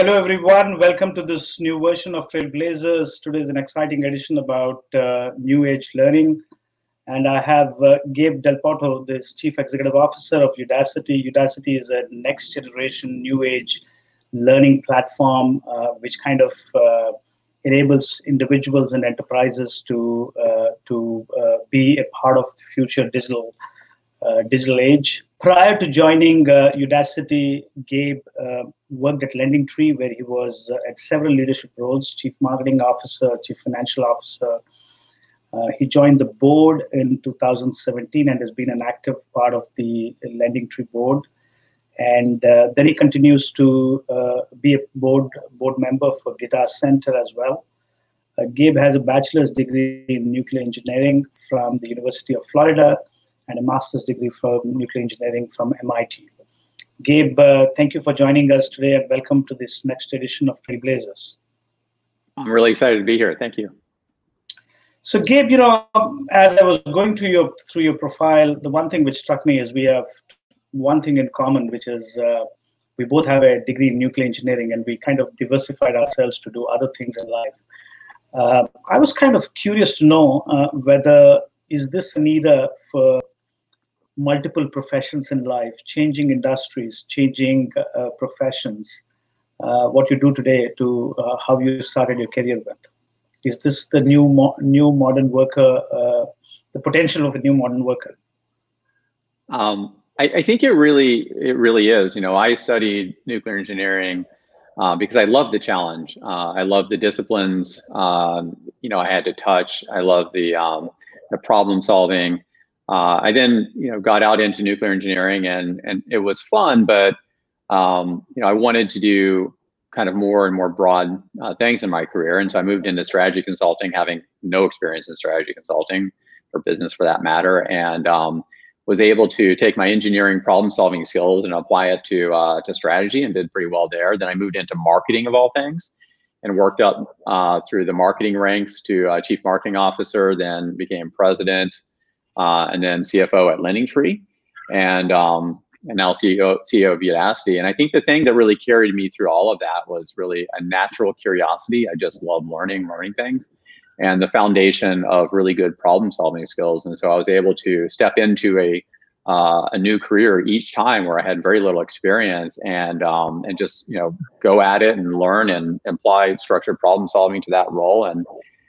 Hello, everyone. Welcome to this new version of Trailblazers. Today is an exciting edition about uh, New Age learning. And I have uh, Gabe Dalporto, the Chief Executive Officer of Udacity. Udacity is a next generation New Age learning platform, uh, which kind of uh, enables individuals and enterprises to, uh, to uh, be a part of the future digital digital age. Prior to joining uh, Udacity, Gabe uh, worked at LendingTree, where he was uh, at several leadership roles chief marketing officer, chief financial officer. Uh, he joined the board in 2017 and has been an active part of the LendingTree board. And uh, then he continues to be a board board member for Guitar Center as well. Gabe has a bachelor's degree in nuclear engineering from the University of Florida and a master's degree from nuclear engineering from MIT. Gabe, uh, thank you for joining us today and welcome to this next edition of Trailblazers. I'm really excited to be here. Thank you. So, Gabe, you know, as I was going through your through your profile, the one thing which struck me is we have one thing in common, which is uh, we both have a degree in nuclear engineering, and we kind of diversified ourselves to do other things in life. Uh, I was kind of curious to know uh, whether is this a need for multiple professions in life, changing industries, changing uh, professions, uh, what you do today to uh, how you started your career with. Is this the new mo- new modern worker, uh, the potential of a new modern worker? Um, I, I, think it really it really is. You know, I studied nuclear engineering uh, because I love the challenge. Uh, I love the disciplines. Um, you know, I had to touch. I love the um, the problem solving. Uh, I then, you know, got out into nuclear engineering, and and it was fun, but um, you know, I wanted to do kind of more and more broad uh, things in my career, and so I moved into strategy consulting, having no experience in strategy consulting or business for that matter, and um, was able to take my engineering problem solving skills and apply it to uh, to strategy, and did pretty well there. Then I moved into marketing of all things, and worked up uh, through the marketing ranks to uh, chief marketing officer, then became president uh, and then CFO at LendingTree, and um, and now CEO CEO of Udacity. And I think the thing that really carried me through all of that was really a natural curiosity. I just love learning, learning things, and the foundation of really good problem solving skills. And so I was able to step into a uh, a new career each time where I had very little experience and um, and just you know go at it and learn and apply structured problem solving to that role and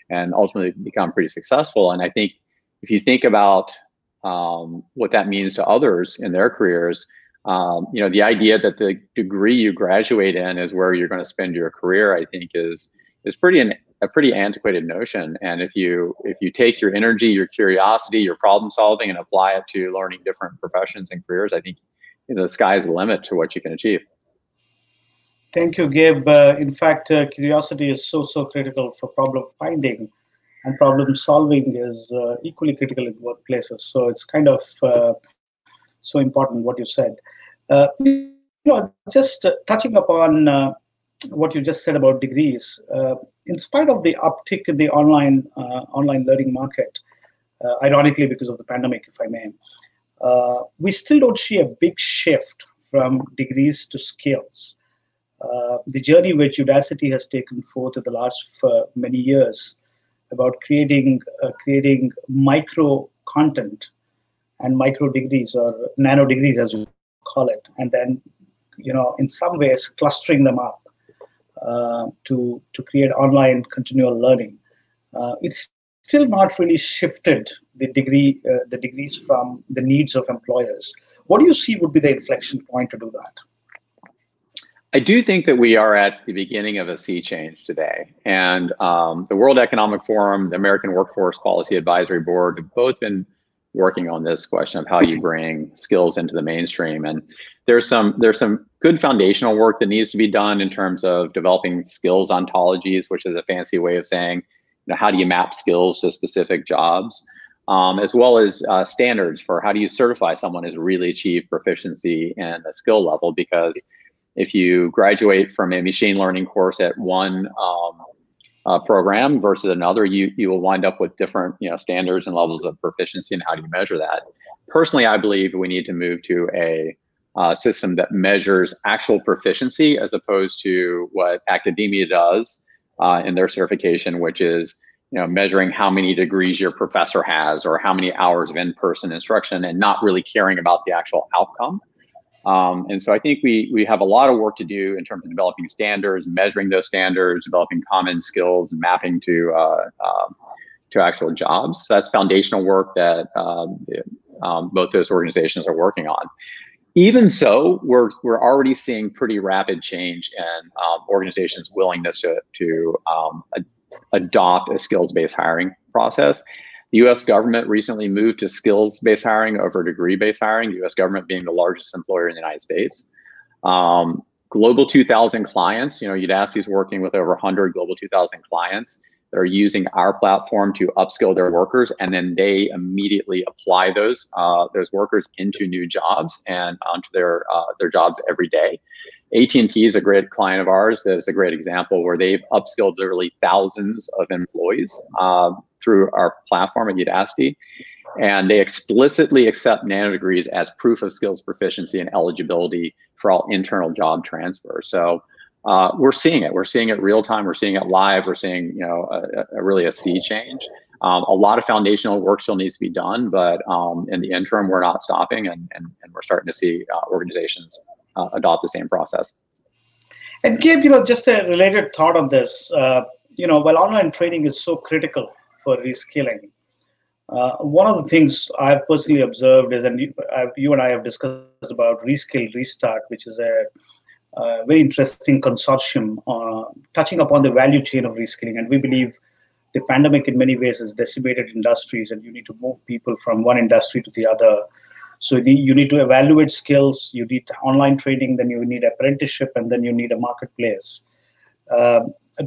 and ultimately become pretty successful. And I think if you think about um, what that means to others in their careers, um, you know, the idea that the degree you graduate in is where you're going to spend your career, I think, is is pretty an, a pretty antiquated notion. And if you if you take your energy, your curiosity, your problem solving, and apply it to learning different professions and careers, I think you know, the sky's the limit to what you can achieve. Thank you, Gabe. Uh, in fact, uh, curiosity is so so critical for problem finding and problem solving is uh, equally critical in workplaces. So it's kind of uh, so important what you said. Uh, you know, just uh, touching upon uh, what you just said about degrees, uh, in spite of the uptick in the online online learning market, ironically because of the pandemic, if I may, we still don't see a big shift from degrees to skills. the journey which Udacity has taken forth in the last many years about creating uh, creating micro content and micro degrees or nano degrees as you call it and then you know in some ways clustering them up uh, to to create online continual learning. Uh, it's still not really shifted the degree uh, the degrees from the needs of employers. What do you see would be the inflection point to do that I do think that we are at the beginning of a sea change today. And um, the World Economic Forum, the American Workforce Policy Advisory Board have both been working on this question of how you bring skills into the mainstream. And there's some there's some good foundational work that needs to be done in terms of developing skills ontologies, which is a fancy way of saying, you know, how do you map skills to specific jobs, um, as well as uh, standards for how do you certify someone has really achieved proficiency in a skill level because if you graduate from a machine learning course at one um, uh, program versus another, you you will wind up with different you know standards and levels of proficiency and how do you measure that. Personally, I believe we need to move to a uh, system that measures actual proficiency as opposed to what academia does uh, in their certification, which is you know measuring how many degrees your professor has or how many hours of in-person instruction, and not really caring about the actual outcome. Um, and so I think we we have a lot of work to do in terms of developing standards, measuring those standards, developing common skills, and mapping to uh, uh, to actual jobs. So that's foundational work that um, um, both those organizations are working on. Even so, we're we're already seeing pretty rapid change in um, organizations' willingness to to um, ad- adopt a skills-based hiring process. The U.S. government recently moved to skills-based hiring over degree-based hiring. The U.S. government being the largest employer in the United States. Um, Global 2000 clients, you know, Udacity is working with over 100 Global 2000 clients that are using our platform to upskill their workers, and then they immediately apply those uh, those workers into new jobs and onto their uh, their jobs every day. AT&T is a great client of ours. That is a great example where they've upskilled literally thousands of employees uh, through our platform at Udacity. And they explicitly accept nanodegrees as proof of skills proficiency and eligibility for all internal job transfer. So uh, we're seeing it. We're seeing it real time. We're seeing it live. We're seeing, you know, a, a really a sea change. Um, a lot of foundational work still needs to be done, but um, in the interim, we're not stopping, and and, and we're starting to see uh, organizations uh, adopt the same process. And Gabe, you know, just a related thought on this. Uh, you know, while online training is so critical for reskilling, uh, one of the things I've personally observed is, and you, you and I have discussed about Reskill Restart, which is a uh, very interesting consortium uh, touching upon the value chain of reskilling. And we believe the pandemic, in many ways, has decimated industries, and you need to move people from one industry to the other. So you need to evaluate skills. You need online training, then you need apprenticeship, and then you need a marketplace. Uh,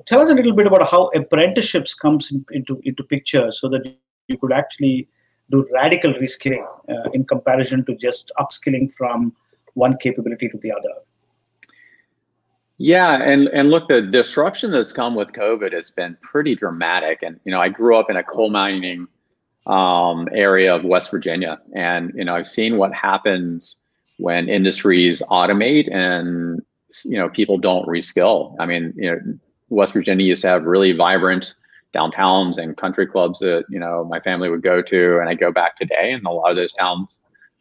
tell us a little bit about how apprenticeships comes in, into into picture, so that you could actually do radical reskilling uh, in comparison to just upskilling from one capability to the other. Yeah, and and look, the disruption that's come with COVID has been pretty dramatic. And you know, I grew up in a coal mining um, area of West Virginia, and you know, I've seen what happens when industries automate and you know people don't reskill. I mean, you know, West Virginia used to have really vibrant downtowns and country clubs that you know my family would go to, and I go back today, and a lot of those towns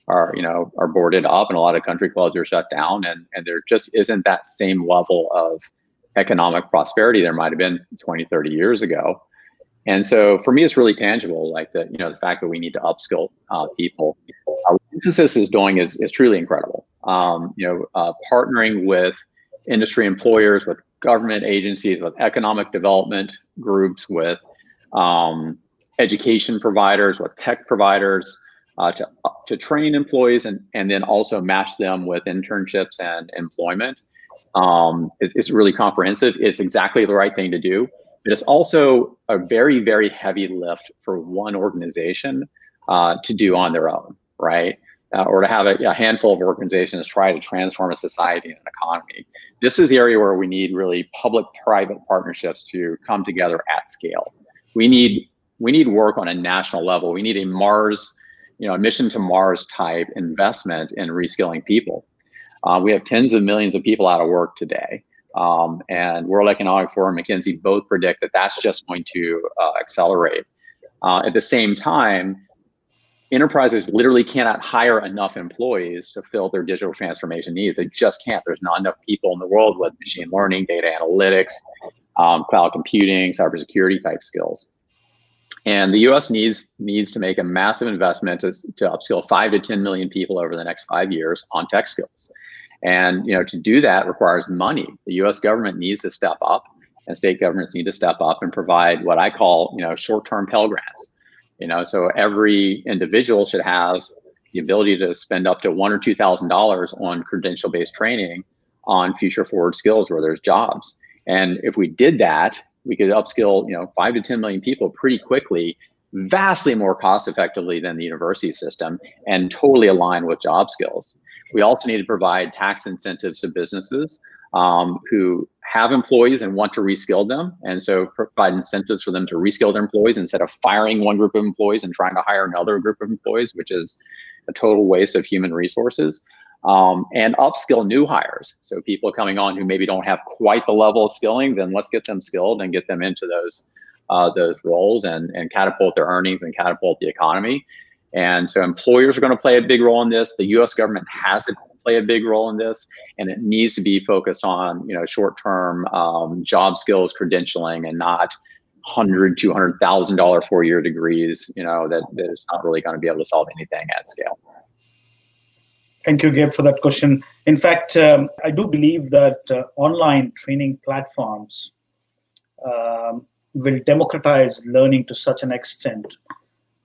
are you know are boarded up and a lot of country clubs are shut down. And and there just isn't that same level of economic prosperity there might have been 20 30 years ago. And so for me it's really tangible like the you know the fact that we need to upskill uh, people. Uh, Mphasis is doing is, is truly incredible. Um, you know uh, partnering with industry employers with government agencies with economic development groups with um, education providers with tech providers uh, to, to train employees and, and then also match them with internships and employment um, is, is really comprehensive. It's exactly the right thing to do. But it's also a very, very heavy lift for one organization uh, to do on their own, right? Uh, or to have a, a, handful of organizations try to transform a society and an economy. This is the area where we need really public-private partnerships to come together at scale. We need we need work on a national level. We need a Mars you know, a mission to Mars type investment in reskilling people. Uh, we have tens of millions of people out of work today. Um, and World Economic Forum, McKinsey both predict that that's just going to uh, accelerate. Uh, at the same time, enterprises literally cannot hire enough employees to fill their digital transformation needs. They just can't. There's not enough people in the world with machine learning, data analytics, um, cloud computing, cybersecurity type skills. And the U.S. needs needs to make a massive investment to, to upskill five to 10 million people over the next five years on tech skills. And you know, to do that requires money. The U.S. government needs to step up, and state governments need to step up and provide what I call you know short-term Pell Grants. You know, so every individual should have the ability to spend up to one or two thousand dollars on credential-based training on future forward skills where there's jobs. And if we did that we could upskill you know five to 10 million people pretty quickly vastly more cost effectively than the university system and totally aligned with job skills we also need to provide tax incentives to businesses um, who have employees and want to reskill them. And so provide incentives for them to reskill their employees instead of firing one group of employees and trying to hire another group of employees, which is a total waste of human resources. Um, and upskill new hires. So people coming on who maybe don't have quite the level of skilling, then let's get them skilled and get them into those uh, those roles and, and catapult their earnings and catapult the economy. And so employers are going to play a big role in this. The U.S. government has to play a big role in this, and it needs to be focused on you know short-term um, job skills credentialing and not hundred, two hundred thousand dollar four-year degrees. You know that that is not really going to be able to solve anything at scale. Thank you, Gabe, for that question. In fact, um, I do believe that uh, online training platforms um, will democratize learning to such an extent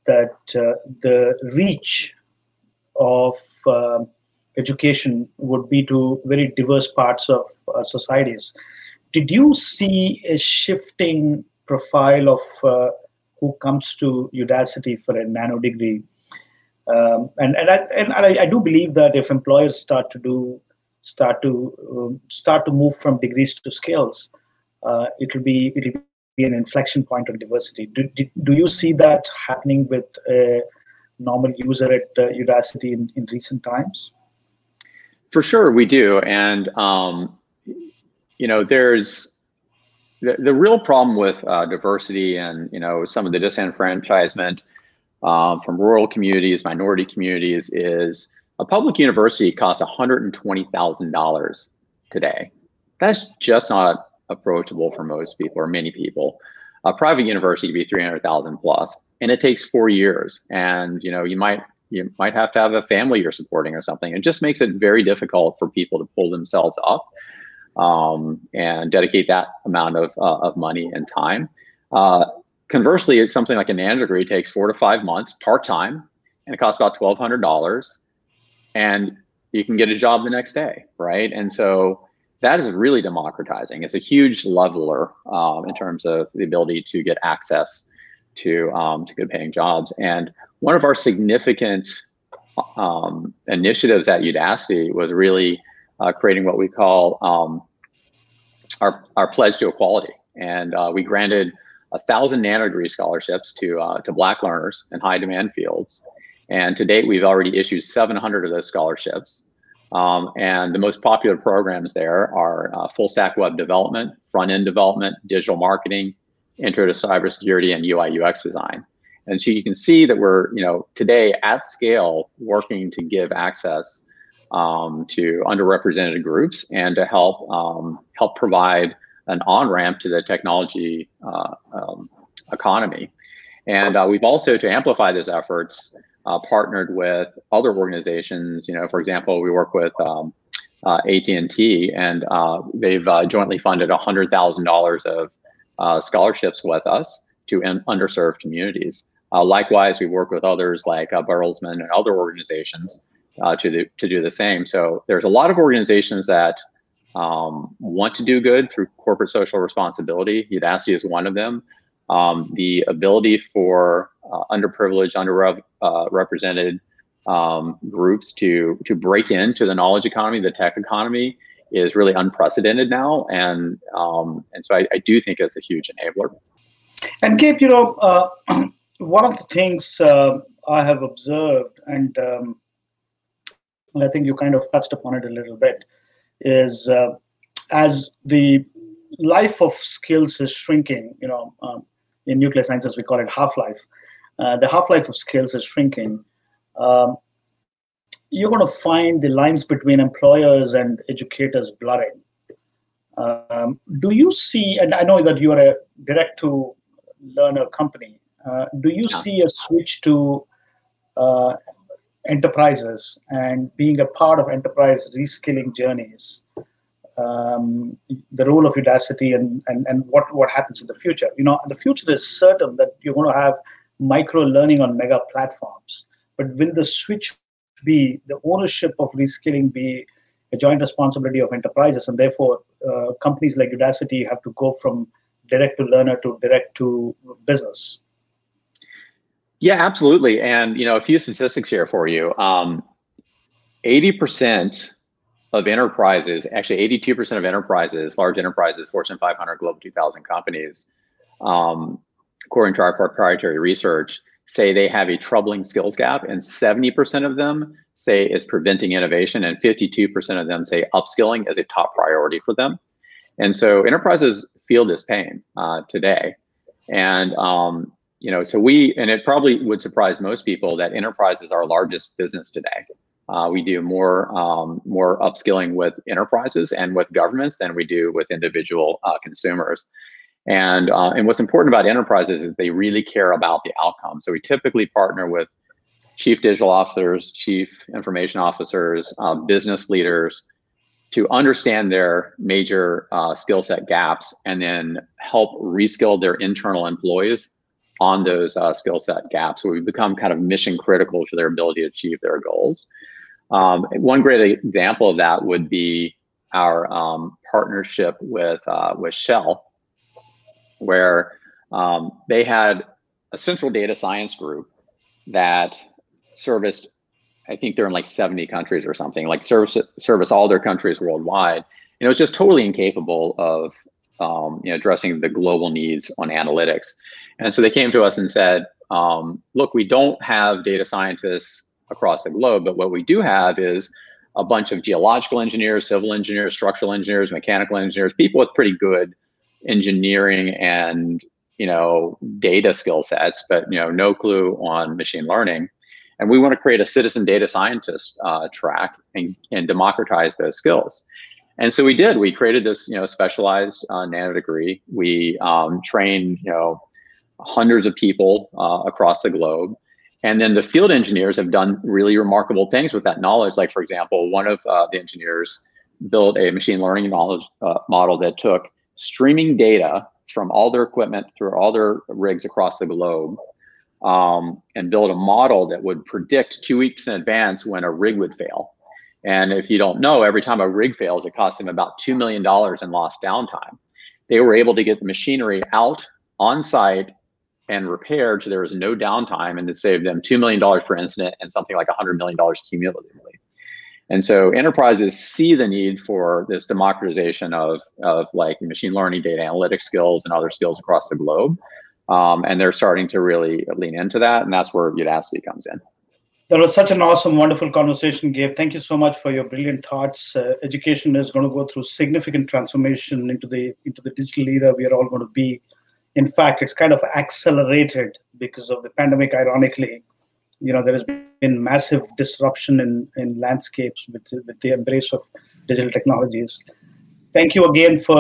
that uh, the reach of uh, education would be to very diverse parts of uh, societies. Did you see a shifting profile of uh, who comes to Udacity for a nano degree? Um, and and, I, and I, I, do believe that if employers start to do start to um, start to move from degrees to skills, uh, it will be it will be an inflection point on diversity. Do, do, do you see that happening with a normal user at uh, Udacity in, in recent times? For sure, we do. And, um, you know, there's the, the real problem with uh, diversity and, you know, some of the disenfranchisement um, from rural communities, minority communities is a public university costs $120,000 today. That's just not approachable for most people or many people. A private university to be 300,000 plus, and it takes four years. And you know, you might you might have to have a family you're supporting or something. It just makes it very difficult for people to pull themselves up um, and dedicate that amount of uh, of money and time. Uh, conversely, it's something like a nano degree takes four to five months part time, and it costs about twelve hundred dollars, and you can get a job the next day, right? And so that is really democratizing. It's a huge leveler um, in terms of the ability to get access to um, to good paying jobs. And one of our significant um, initiatives at Udacity was really uh, creating what we call um, our our pledge to equality, and uh, we granted a thousand nano degree scholarships to uh, to Black learners in high demand fields. And to date, we've already issued 700 of those scholarships. Um, and the most popular programs there are uh, full stack web development, front end development, digital marketing, intro to cybersecurity, and UI UX design. And so you can see that we're, you know, today at scale working to give access um, to underrepresented groups and to help um, help provide an on ramp to the technology uh, um, economy. And uh, we've also to amplify those efforts uh, partnered with other organizations. You know, for example, we work with um, uh, AT&T, and uh, they've uh, jointly funded $100,000 of scholarships with us to underserved communities. Uh, likewise, we work with others like uh, Bertelsmann and other organizations to the, to do the same. So there's a lot of organizations that um, want to do good through corporate social responsibility. Udacity is one of them um, the ability for uh, underprivileged, underrepresented uh, um, groups to to break into the knowledge economy, the tech economy, is really unprecedented now, and um, and so I, I, do think it's a huge enabler. And Gabe, you know, uh, one of the things uh, I have observed, and, um, I think you kind of touched upon it a little bit, is uh, as the life of skills is shrinking, you know, um, in nuclear sciences we call it half-life. Uh, the half-life of skills is shrinking. Um, you're going to find the lines between employers and educators blurring. Um, do you see, and I know that you are a direct to learner company, uh, do you see a switch to uh, enterprises and being a part of enterprise reskilling journeys um, the role of Udacity and, and, and what, what happens in the future. You know, the future is certain that you're going to have micro learning on mega platforms. But will the switch be the ownership of reskilling be a joint responsibility of enterprises, and therefore uh, companies like Udacity have to go from direct to learner to direct to business? Yeah, absolutely. And you know, a few statistics here for you. Um, 80% of enterprises, actually 82% of enterprises, large enterprises, Fortune 500, Global 2000 companies, um, according to our proprietary research, say they have a troubling skills gap, and 70% of them say it's preventing innovation, and 52% of them say upskilling is a top priority for them. And so enterprises feel this pain uh, today. And um, you know, so we, and it probably would surprise most people that enterprise is our largest business today. Uh, we do more um, more upskilling with enterprises and with governments than we do with individual uh, consumers. And uh, and what's important about enterprises is they really care about the outcome. So we typically partner with chief digital officers, chief information officers, uh, business leaders to understand their major uh, skill set gaps and then help reskill their internal employees on those uh, skill set gaps. So we become kind of mission critical to their ability to achieve their goals. Um, one great example of that would be our um, partnership with uh, with Shell, where um, they had a central data science group that serviced, I think they're in like 70 countries or something, like service service all their countries worldwide. And it was just totally incapable of um, you know addressing the global needs on analytics. And so they came to us and said, um, look, we don't have data scientists across the globe, but what we do have is a bunch of geological engineers, civil engineers, structural engineers, mechanical engineers, people with pretty good engineering and you know data skill sets, but you know no clue on machine learning. And we want to create a citizen data scientist uh, track and, and democratize those skills. And so we did. We created this, you know, specialized uh, nano degree. We um, trained, you know, hundreds of people uh, across the globe. And then the field engineers have done really remarkable things with that knowledge. Like, for example, one of uh, the engineers built a machine learning knowledge uh, model that took streaming data from all their equipment through all their rigs across the globe um, and build a model that would predict two weeks in advance when a rig would fail. And if you don't know, every time a rig fails, it costs them about $2 million in lost downtime. They were able to get the machinery out on site and repaired so there was no downtime and to saved them $2 million per incident and something like $100 million cumulatively. And so enterprises see the need for this democratization of, of like machine learning, data analytics skills, and other skills across the globe. Um, and they're starting to really lean into that. And that's where Udacity comes in. That was such an awesome, wonderful conversation, Gabe. Thank you so much for your brilliant thoughts. Uh, education is going to go through significant transformation into the into the digital era we are all going to be in fact, it's kind of accelerated because of the pandemic. Ironically, you know, there has been massive disruption in, in landscapes with, with the embrace of digital technologies. Thank you again for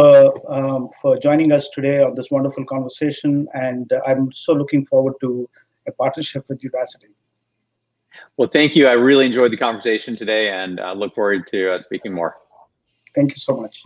um, for joining us today on this wonderful conversation, and uh, I'm so looking forward to a partnership with Udacity. Well, thank you. I really enjoyed the conversation today, and I look forward to uh, speaking more. Thank you so much.